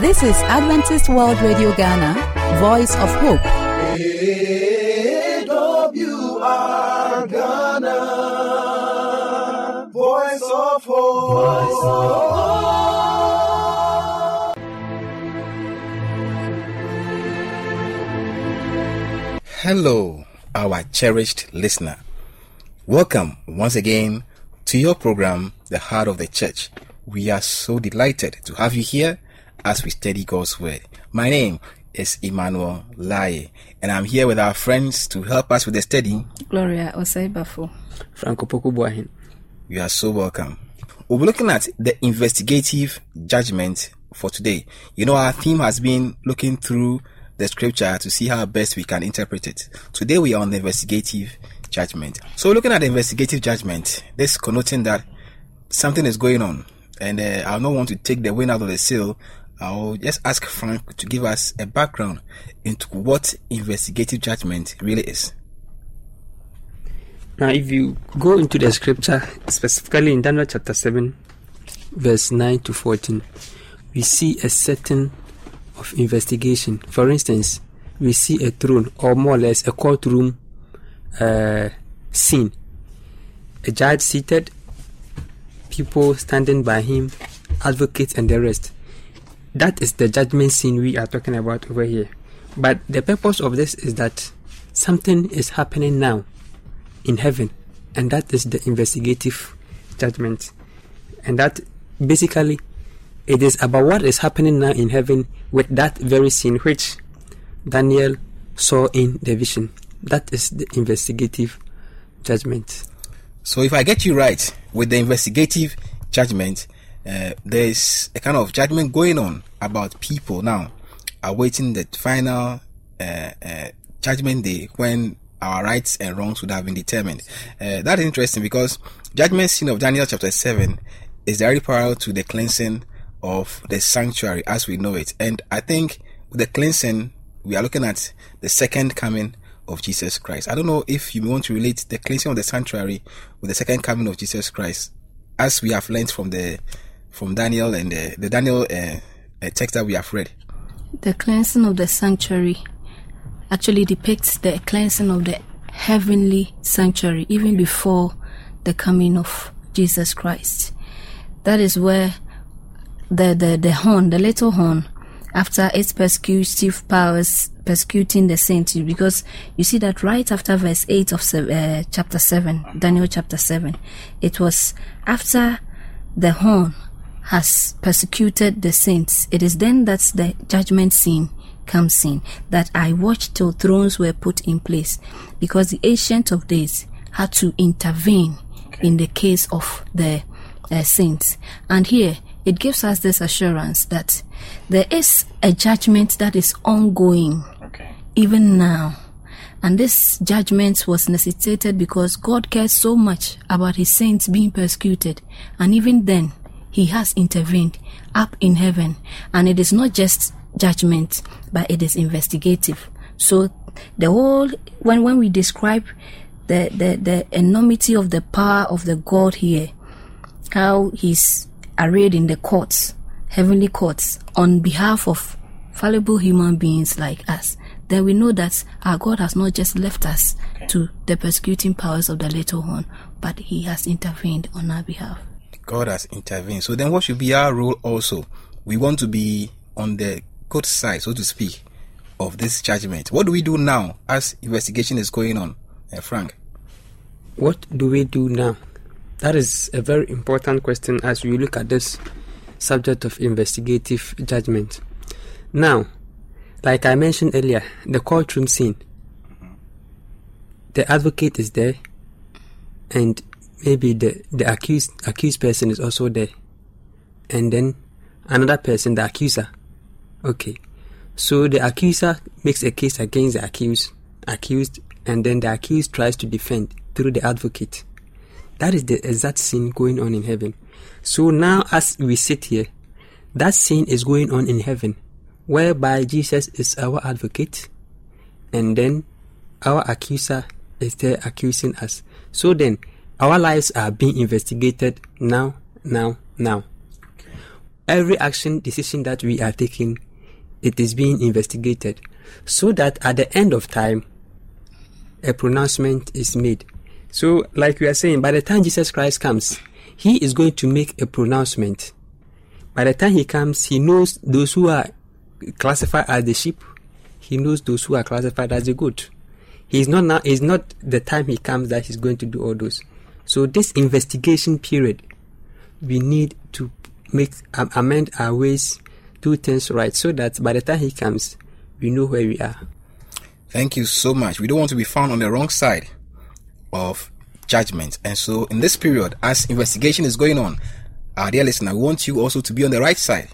This is Adventist World Radio Ghana, Voice of Hope. AWR Ghana, Voice of Hope. Voice of Hello, our cherished listener. Welcome once again to your program, The Heart of the Church. We are so delighted to have you here as we study God's Word. My name is Emmanuel Lai, and I'm here with our friends to help us with the study. Gloria Osaibafo. Frank Opoku Buahin. You are so welcome. We'll be looking at the investigative judgment for today. You know, our theme has been looking through the scripture to see how best we can interpret it. Today we are on the investigative judgment. So looking at the investigative judgment, this connoting that something is going on and uh, I'll not want to take the wind out of the sail. I'll just ask Frank to give us a background into what investigative judgment really is. Now, if you go into the scripture, specifically in Daniel chapter 7, verse 9 to 14, we see a setting of investigation. For instance, we see a throne, or more or less a courtroom uh, scene. A judge seated, people standing by him, advocates, and the rest. That is the judgment scene we are talking about over here. But the purpose of this is that something is happening now in heaven, and that is the investigative judgment. And that basically it is about what is happening now in heaven with that very scene which Daniel saw in the vision. That is the investigative judgment. So, if I get you right with the investigative judgment, uh, there is a kind of judgment going on about people now awaiting the final uh, uh, judgment day when our rights and wrongs would have been determined. Uh, that is interesting because judgment scene of Daniel chapter 7 is very parallel to the cleansing of the sanctuary as we know it. And I think with the cleansing, we are looking at the second coming of Jesus Christ. I don't know if you want to relate the cleansing of the sanctuary with the second coming of Jesus Christ, as we have learned from the from Daniel and the, the Daniel uh, uh, text that we have read. The cleansing of the sanctuary actually depicts the cleansing of the heavenly sanctuary even before the coming of Jesus Christ. That is where the, the, the horn, the little horn, after its persecutive powers persecuting the saints, because you see that right after verse 8 of uh, chapter 7, Daniel chapter 7, it was after the horn has persecuted the saints, it is then that the judgment scene comes in, that I watched till thrones were put in place, because the ancient of days had to intervene in the case of the uh, saints. And here, it gives us this assurance that there is a judgment that is ongoing okay. even now. And this judgment was necessitated because God cares so much about his saints being persecuted. And even then, he has intervened up in heaven. And it is not just judgment, but it is investigative. So the whole, when, when we describe the, the, the enormity of the power of the God here, how he's arrayed in the courts, heavenly courts, on behalf of fallible human beings like us, then we know that our God has not just left us okay. to the persecuting powers of the little horn, but He has intervened on our behalf. God has intervened. So then, what should be our role also? We want to be on the good side, so to speak, of this judgment. What do we do now as investigation is going on, uh, Frank? What do we do now? That is a very important question as we look at this subject of investigative judgment. Now, like I mentioned earlier, the courtroom scene. The advocate is there, and maybe the, the accused accused person is also there, and then another person, the accuser. Okay, so the accuser makes a case against the accused, accused, and then the accused tries to defend through the advocate. That is the exact scene going on in heaven. So now, as we sit here, that scene is going on in heaven, whereby Jesus is our advocate, and then our accuser is there accusing us. So then, our lives are being investigated now, now, now. every action decision that we are taking, it is being investigated, so that at the end of time, a pronouncement is made. So, like we are saying, by the time Jesus Christ comes, he is going to make a pronouncement. By the time he comes, he knows those who are classified as the sheep, he knows those who are classified as the goat. He's not now. It's not the time he comes that he's going to do all those. So this investigation period, we need to make amend our ways, do things right, so that by the time he comes, we know where we are. Thank you so much. We don't want to be found on the wrong side of judgment. And so, in this period, as investigation is going on, our dear listener, we want you also to be on the right side.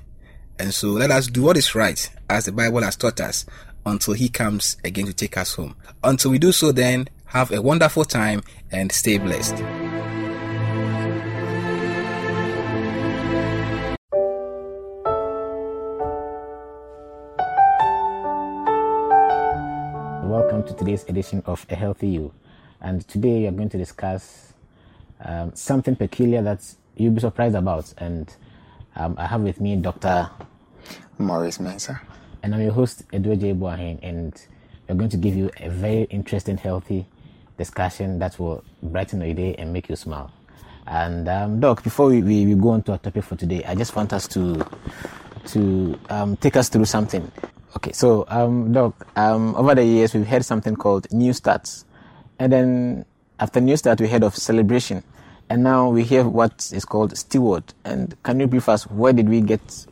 And so, let us do what is right, as the Bible has taught us, until He comes again to take us home. Until we do so, then, have a wonderful time and stay blessed. Welcome to today's edition of A Healthy You. And today we are going to discuss um, something peculiar that you'll be surprised about. And um, I have with me Dr. Maurice Mensah. And I'm your host, Edward J. Boahen. And we're going to give you a very interesting, healthy discussion that will brighten your day and make you smile. And um, Doc, before we, we, we, go on to our topic for today, I just want us to to um, take us through something. Okay, so um, Doc, um, over the years we've heard something called New Starts, and then after New Start we heard of celebration, and now we hear what is called Steward. And can you brief us where did we get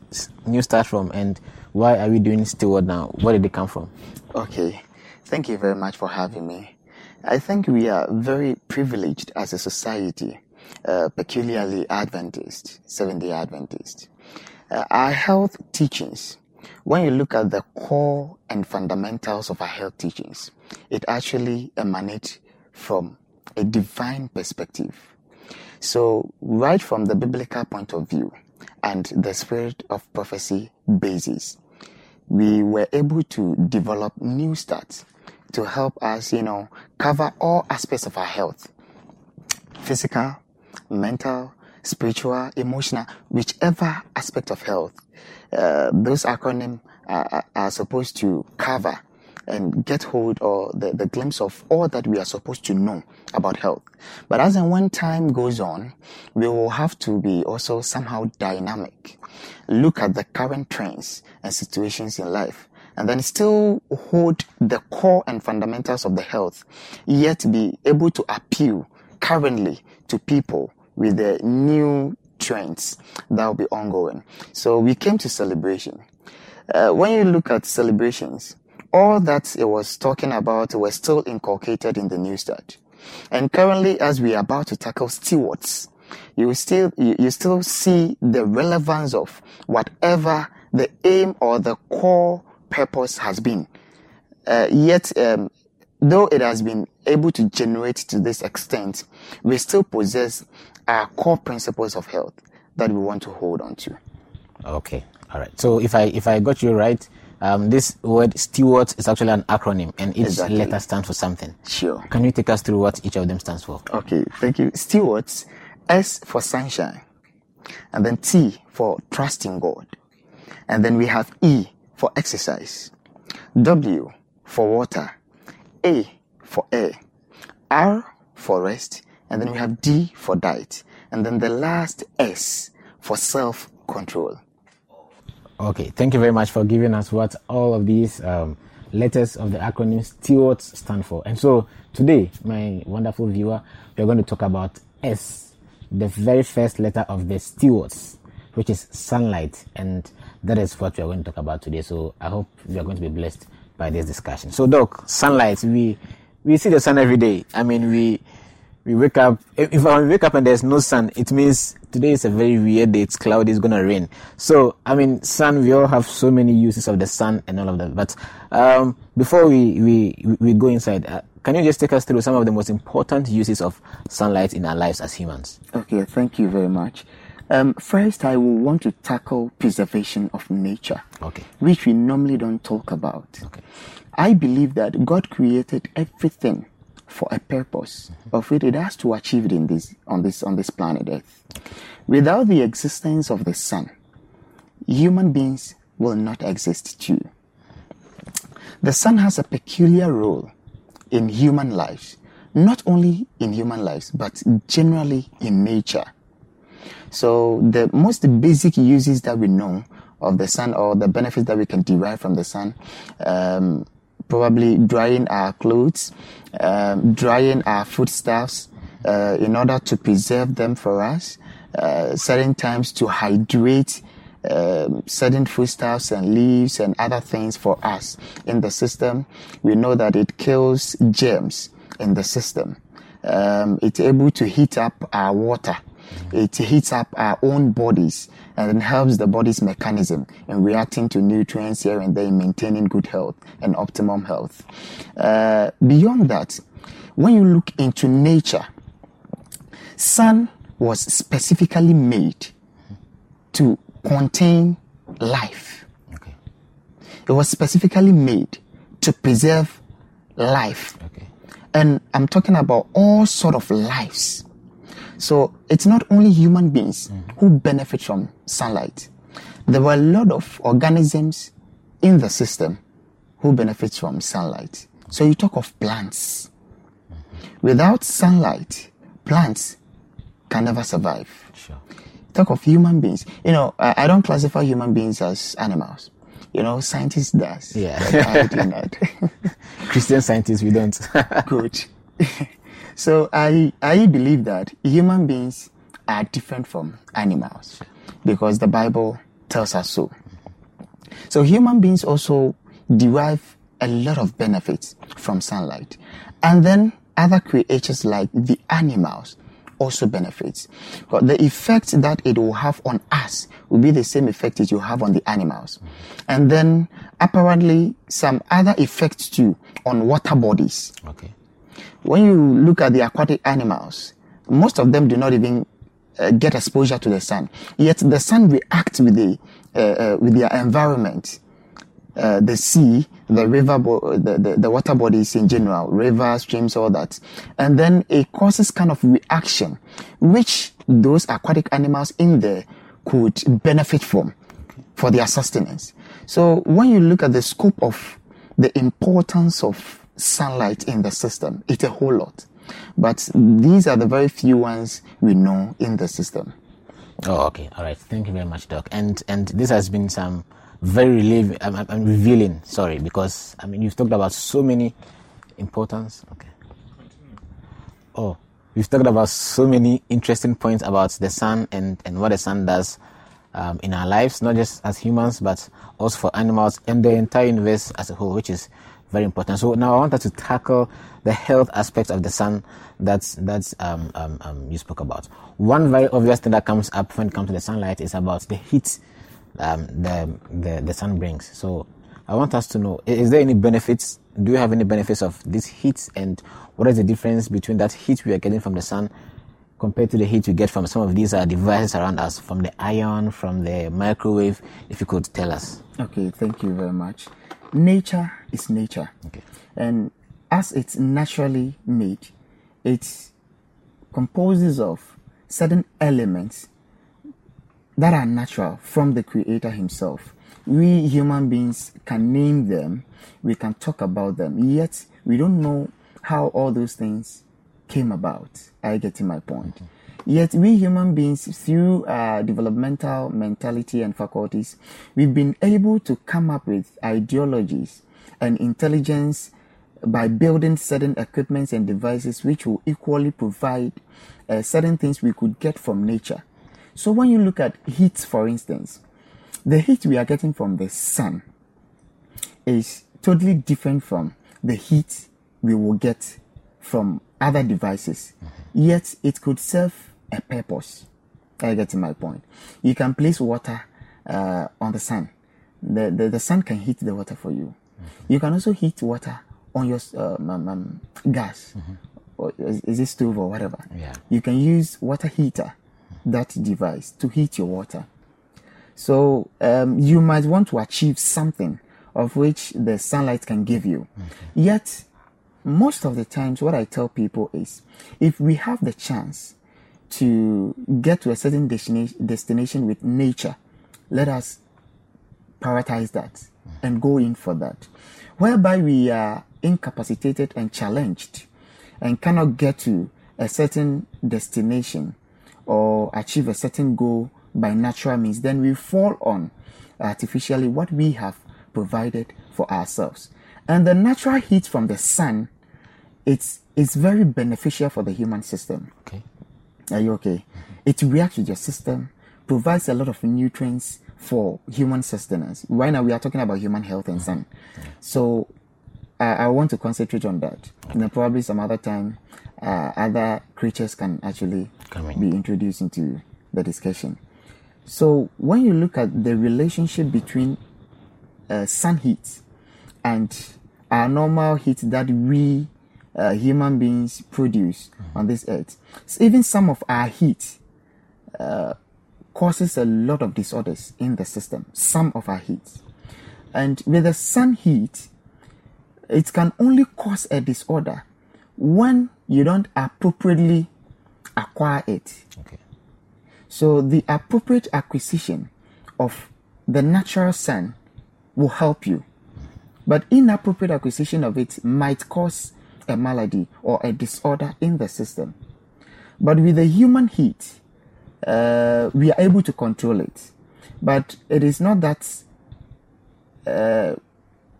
New Start from, and why are we doing Steward now? Where did they come from? Okay, thank you very much for having me. I think we are very privileged as a society, uh, peculiarly Adventist, Seventh day Adventist. Uh, our health teachings, when you look at the core and fundamentals of our health teachings, it actually emanates from a divine perspective. So, right from the biblical point of view and the spirit of prophecy basis, we were able to develop new starts to help us, you know, cover all aspects of our health physical, mental, spiritual, emotional, whichever aspect of health. Uh, those acronyms are, are, supposed to cover and get hold or the, the glimpse of all that we are supposed to know about health. But as and when time goes on, we will have to be also somehow dynamic. Look at the current trends and situations in life and then still hold the core and fundamentals of the health, yet be able to appeal currently to people with the new trends that will be ongoing. So we came to celebration. Uh, when you look at celebrations, all that it was talking about was still inculcated in the new start. And currently, as we are about to tackle stewards, you still you, you still see the relevance of whatever the aim or the core purpose has been. Uh, yet, um, though it has been able to generate to this extent, we still possess our core principles of health that we want to hold on to. Okay, all right. So if I if I got you right, um, this word steward is actually an acronym, and each exactly. letter stands for something. Sure. Can you take us through what each of them stands for? Okay, thank you. Stewards, S for sunshine, and then T for trusting God, and then we have E for exercise, W for water, A for air, R for rest, and then we have D for diet, and then the last S for self control. Okay, thank you very much for giving us what all of these um, letters of the acronym stewards stand for. And so today, my wonderful viewer, we're going to talk about S, the very first letter of the stewards, which is sunlight. And that is what we are going to talk about today. So I hope we are going to be blessed by this discussion. So, Doc, sunlight, we we see the sun every day. I mean, we we wake up. If we wake up and there's no sun, it means today is a very weird day. It's cloudy. It's gonna rain. So, I mean, sun. We all have so many uses of the sun and all of that. But um, before we we we go inside, uh, can you just take us through some of the most important uses of sunlight in our lives as humans? Okay, thank you very much. Um, first, I will want to tackle preservation of nature, okay. which we normally don't talk about. Okay. I believe that God created everything for a purpose mm-hmm. of which it has to achieve it in this on this on this planet Earth. Without the existence of the sun, human beings will not exist too. The sun has a peculiar role in human lives, not only in human lives, but generally in nature. So, the most basic uses that we know of the sun or the benefits that we can derive from the sun um, probably drying our clothes, um, drying our foodstuffs uh, in order to preserve them for us, uh, certain times to hydrate um, certain foodstuffs and leaves and other things for us in the system. We know that it kills germs in the system. Um, it's able to heat up our water. It heats up our own bodies and helps the body's mechanism in reacting to nutrients here and there in maintaining good health and optimum health. Uh, beyond that, when you look into nature, sun was specifically made to contain life. Okay. It was specifically made to preserve life. Okay. And I'm talking about all sort of lives. So it's not only human beings mm. who benefit from sunlight. There were a lot of organisms in the system who benefit from sunlight. So you talk of plants. Mm-hmm. Without sunlight, plants can never survive. Sure. Talk of human beings. You know, I, I don't classify human beings as animals. You know, scientists does. Yeah. But I do not. Christian scientists, we don't. Good. so I I believe that human beings are different from animals because the Bible tells us so. So human beings also derive a lot of benefits from sunlight. And then other creatures like the animals also benefits. But the effect that it will have on us will be the same effect it will have on the animals. And then apparently some other effects too on water bodies okay. When you look at the aquatic animals, most of them do not even uh, get exposure to the sun. Yet the sun reacts with the uh, uh, with their environment, uh, the sea, the river, bo- the, the the water bodies in general, rivers, streams, all that, and then it causes kind of reaction, which those aquatic animals in there could benefit from for their sustenance. So when you look at the scope of the importance of sunlight in the system, it's a whole lot. But these are the very few ones we know in the system. Oh, okay. All right. Thank you very much, Doc. And and this has been some very relieving, um, um, um, revealing. Sorry, because I mean you've talked about so many importance. Okay. Oh, we've talked about so many interesting points about the sun and and what the sun does um, in our lives, not just as humans, but also for animals and the entire universe as a whole, which is very important. So now I wanted to tackle the health aspects of the sun that's that's um, um, um, you spoke about. One very obvious thing that comes up when it comes to the sunlight is about the heat um, the, the the sun brings. So I want us to know: is there any benefits? Do you have any benefits of this heat, and what is the difference between that heat we are getting from the sun compared to the heat we get from some of these uh, devices around us, from the iron, from the microwave? If you could tell us. Okay, thank you very much. Nature is nature. Okay. And as it's naturally made, it composes of certain elements that are natural from the creator himself. We human beings can name them, we can talk about them, yet we don't know how all those things came about. I get in my point. Yet we human beings, through our developmental mentality and faculties, we've been able to come up with ideologies and intelligence by building certain equipments and devices which will equally provide uh, certain things we could get from nature. So when you look at heat, for instance, the heat we are getting from the sun is totally different from the heat we will get from other devices. Yet it could serve a purpose. I get to my point. You can place water uh, on the sun. The, the the sun can heat the water for you. You can also heat water on your um, um, gas, or is, is it stove or whatever. Yeah. You can use water heater, that device, to heat your water. So um, you might want to achieve something of which the sunlight can give you. Yet, most of the times, what I tell people is if we have the chance to get to a certain destination, destination with nature, let us prioritize that and go in for that. Whereby we are incapacitated and challenged and cannot get to a certain destination or achieve a certain goal by natural means, then we fall on artificially what we have provided for ourselves. And the natural heat from the sun, it's it's very beneficial for the human system. Okay. Are you okay? It reacts with your system, provides a lot of nutrients for human sustenance. Right now, we are talking about human health and sun. So, uh, I want to concentrate on that. And then probably some other time, uh, other creatures can actually be introduced into the discussion. So, when you look at the relationship between uh, sun heat and our normal heat that we uh, human beings produce on this earth, s- even some of our heat uh, causes a lot of disorders in the system. Some of our heat, and with the sun heat, it can only cause a disorder when you don't appropriately acquire it. Okay. So the appropriate acquisition of the natural sun will help you. But inappropriate acquisition of it might cause a malady or a disorder in the system. But with the human heat, uh, we are able to control it. But it is not that uh,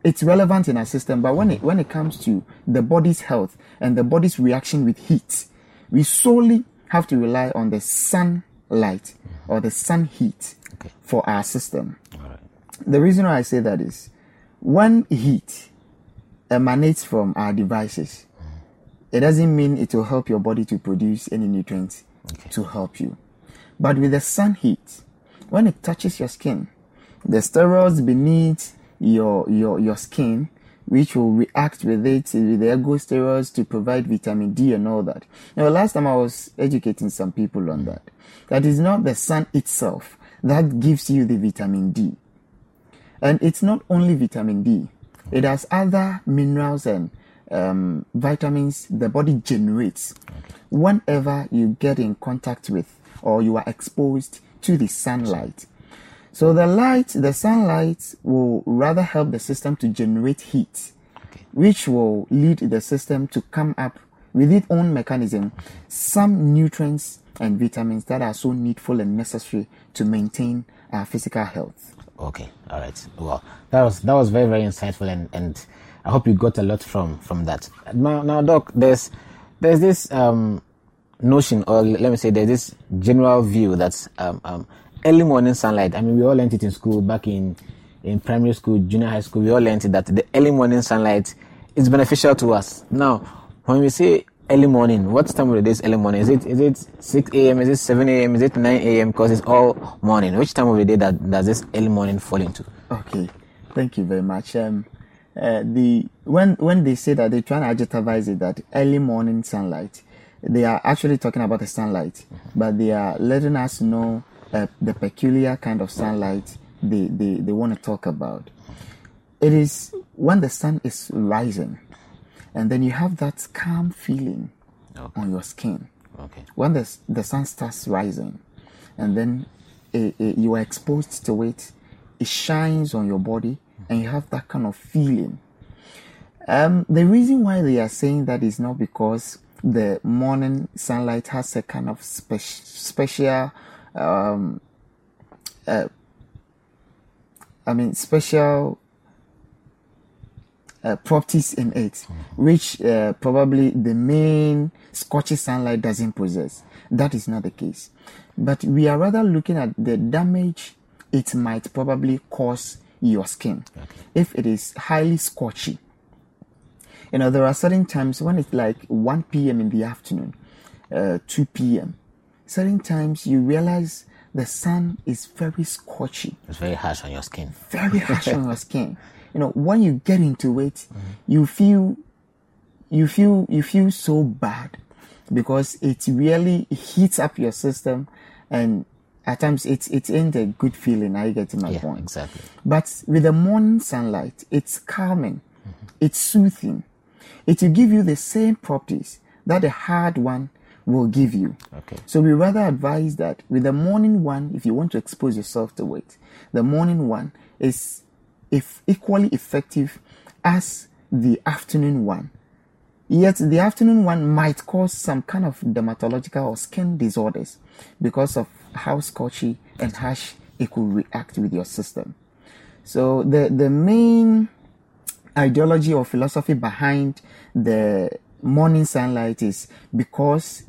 it's relevant in our system. But when it when it comes to the body's health and the body's reaction with heat, we solely have to rely on the sunlight or the sun heat Okay. for our system. All right. The reason why I say that is when heat emanates from our devices, it doesn't mean it will help your body to produce any nutrients to help you. But with the sun heat, when it touches your skin, the steroids beneath your your your skin, which will react with it with the ergosteroids to provide vitamin D and all that. Now, last time I was educating some people on that. That is not the sun itself that gives you the vitamin D. And it's not only vitamin D, it has other minerals and um, vitamins the body generates whenever you get in contact with or you are exposed to the sunlight. So the light, the sunlight will rather help the system to generate heat, which will lead the system to come up with its own mechanism some nutrients and vitamins that are so needful and necessary to maintain our physical health. Okay, all right. Well, that was that was very very insightful, and and I hope you got a lot from from that. Now, now, doc, there's there's this um notion, or let me say, there's this general view that um, um early morning sunlight. I mean, we all learned it in school back in in primary school, junior high school. We all learned it that the early morning sunlight is beneficial to us. Now, when we say early morning, what time of the day is early morning? Is it is it six a.m. Is it seven a.m. Is it nine a.m. Because it's all morning. Which time of the day that does this early morning fall into? Okay, thank you very much. Um, uh, the when when they say that they're trying to adjectivize it that early morning sunlight, they are actually talking about the sunlight, but they are letting us know uh, the peculiar kind of sunlight they, they, they want to talk about. It is when the sun is rising, and then you have that calm feeling on your skin. Okay. when the, the sun starts rising and then eh, eh, you are exposed to it it shines on your body and you have that kind of feeling. Um, the reason why they are saying that is not because the morning sunlight has a kind of spe- special um, uh, i mean special uh, properties in it, which uh, probably the main scorchy sunlight doesn't possess. That is not the case. But we are rather looking at the damage it might probably cause your skin if it is highly scorchy. You know, there are certain times when it's like 1 p.m. in the afternoon, uh, 2 p.m. Certain times you realize the sun is very scorchy It's very harsh on your skin. very harsh on your skin. You know, when you get into it, mm-hmm. you feel, you feel, you feel so bad because it really heats up your system, and at times it's it ain't a good feeling. Are you getting my Yeah, point? exactly. But with the morning sunlight, it's calming, mm-hmm. it's soothing. It will give you the same properties that the hard one will give you. Okay. So we rather advise that with the morning one, if you want to expose yourself to it, the morning one is if equally effective as the afternoon one. Yet the afternoon one might cause some kind of dermatological or skin disorders because of how scorchy and harsh it could react with your system. So the the main ideology or philosophy behind the morning sunlight is because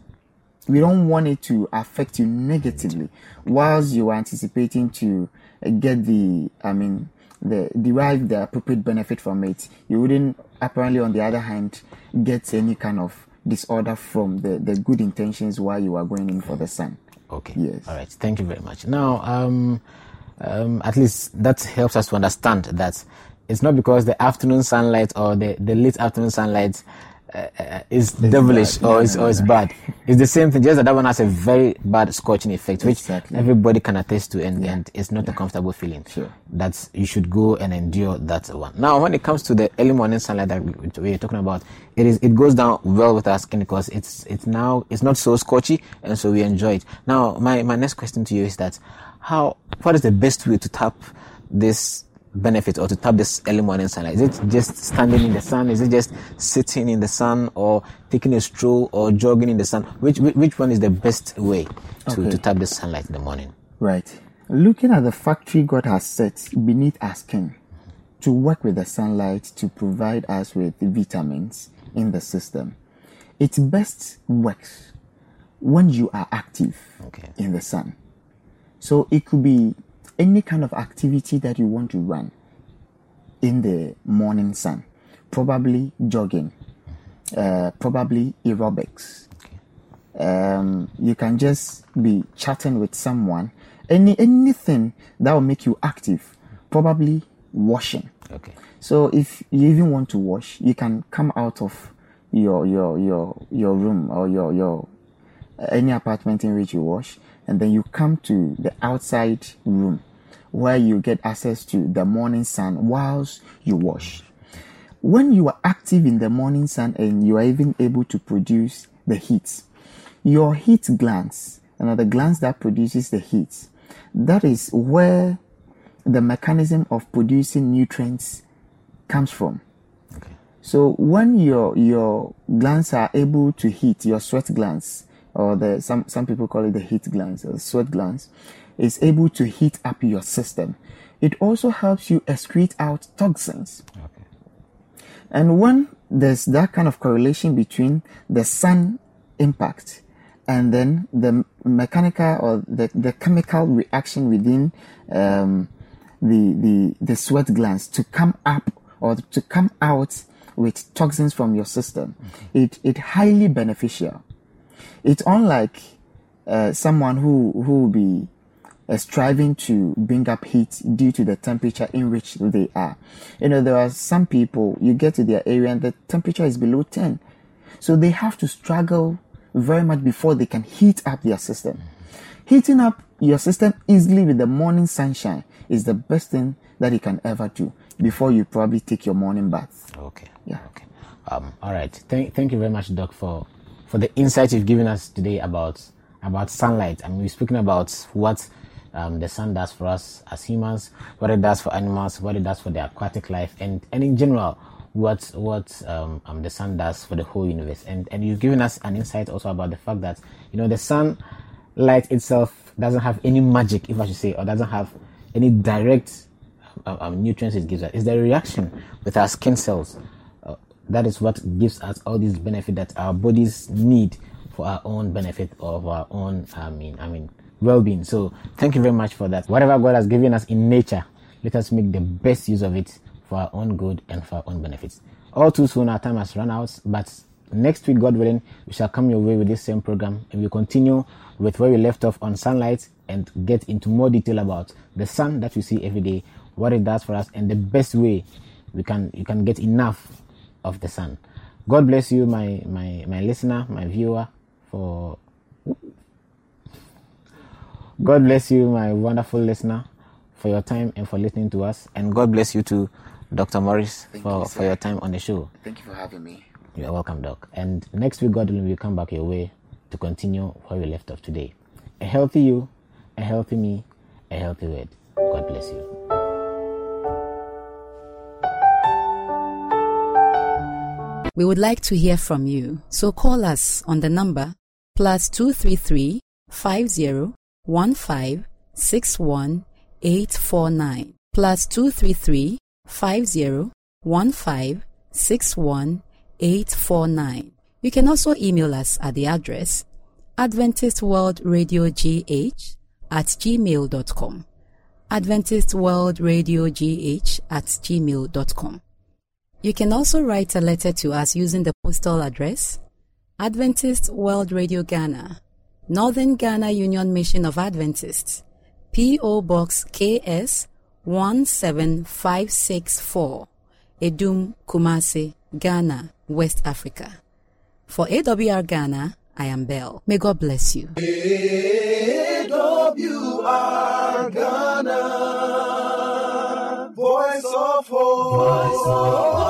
we don't want it to affect you negatively whilst you are anticipating to get the i mean the derive the appropriate benefit from it you wouldn't apparently on the other hand get any kind of disorder from the the good intentions while you are going in for the sun Okay. Yes. All right. Thank you very much. Now, um, um, at least that helps us to understand that it's not because the afternoon sunlight or the, the late afternoon sunlight uh, is devilish bad. or No, is no, or is bad. It's the same thing. Just that that one has a very bad scorching effect, which Exactly. everybody can attest to, and, and it's not a comfortable feeling. Sure. That you should go and endure that one. Now, when it comes to the early morning sunlight that we, we are talking about, it is it goes down well with our skin because it's it's now it's not so scorchy, and so we enjoy it. Now, my my next question to you is that how what is the best way to tap this benefit or to tap this early morning sunlight? Is it just standing in the sun? Is it just sitting in the sun or taking a stroll or jogging in the sun? Which which, which one is the best way to, Okay. to tap the sunlight in the morning? Right. Looking at the factory God has set beneath our skin to work with the sunlight to provide us with the vitamins in the system, it best works when you are active Okay. in the sun. So it could be any kind of activity that you want to run in the morning sun, probably jogging, uh, probably aerobics. Um, you can just be chatting with someone, any anything that will make you active, probably washing. Okay. So if you even want to wash, you can come out of your your your your room or your your any apartment in which you wash, and then you come to the outside room where you get access to the morning sun whilst you wash. When you are active in the morning sun and you are even able to produce the heat, your heat glands, another glands that produces the heat, that is where the mechanism of producing nutrients comes from. So when your your glands are able to heat, your sweat glands, or the some some people call it the heat glands or sweat glands, is able to heat up your system. It also helps you excrete out toxins. And when there's that kind of correlation between the sun impact and then the mechanical or the, the chemical reaction within um, the, the, the sweat glands to come up or to come out with toxins from your system, it, it highly beneficial. It's unlike uh, someone who, who will be striving to bring up heat due to the temperature in which they are. You know, there are some people, you get to their area and the temperature is below 10. So they have to struggle very much before they can heat up their system. Heating up your system easily with the morning sunshine is the best thing that you can ever do before you probably take your morning bath. Okay. Yeah. Okay. Um, all right. Thank, thank you very much, Doc, for for the insight you've given us today about about sunlight. I mean, we're speaking about what um, the sun does for us as humans, what it does for animals, what it does for the aquatic life, and and in general, what what um, um, the sun does for the whole universe. And and you've given us an insight also about the fact that you know the sun light itself doesn't have any magic, if I should say, or doesn't have any direct um, um, nutrients it gives us. It's the reaction with our skin cells. Uh, that is what gives us all these benefit that our bodies need for our own benefit of our own, I mean, I mean, well-being. So thank you very much for that. Whatever God has given us in nature, let us make the best use of it for our own good and for our own benefits. All too soon, our time has run out, but next week, God willing, we shall come your way with this same program and we continue with where we left off on sunlight and get into more detail about the sun that we see every day, what it does for us, and the best way we can you can get enough of the sun. God bless you, my my my listener, my viewer, for God bless you, my wonderful listener, for your time and for listening to us. And God bless you too, Dr. Morris, Thank for, you, for your time on the show. Thank you for having me. You're welcome, Doc. And next week, God willing, we'll come back your way to continue where we left off today. A healthy you, a healthy me, a healthy word. God bless you. We would like to hear from you, so call us on the number plus 233 50 15 61 849 plus 233 50 15 61 849. You can also email us at the address Adventist World Radio GH at gmail.com. Adventist World Radio GH at gmail.com. You can also write a letter to us using the postal address Adventist World Radio Ghana, Northern Ghana Union Mission of Adventists, P.O. Box KS 17564, Adum Kumasi, Ghana, West Africa. For AWR Ghana, I am Bell. May God bless you. AWR Ghana, voice of hope. Voice of hope.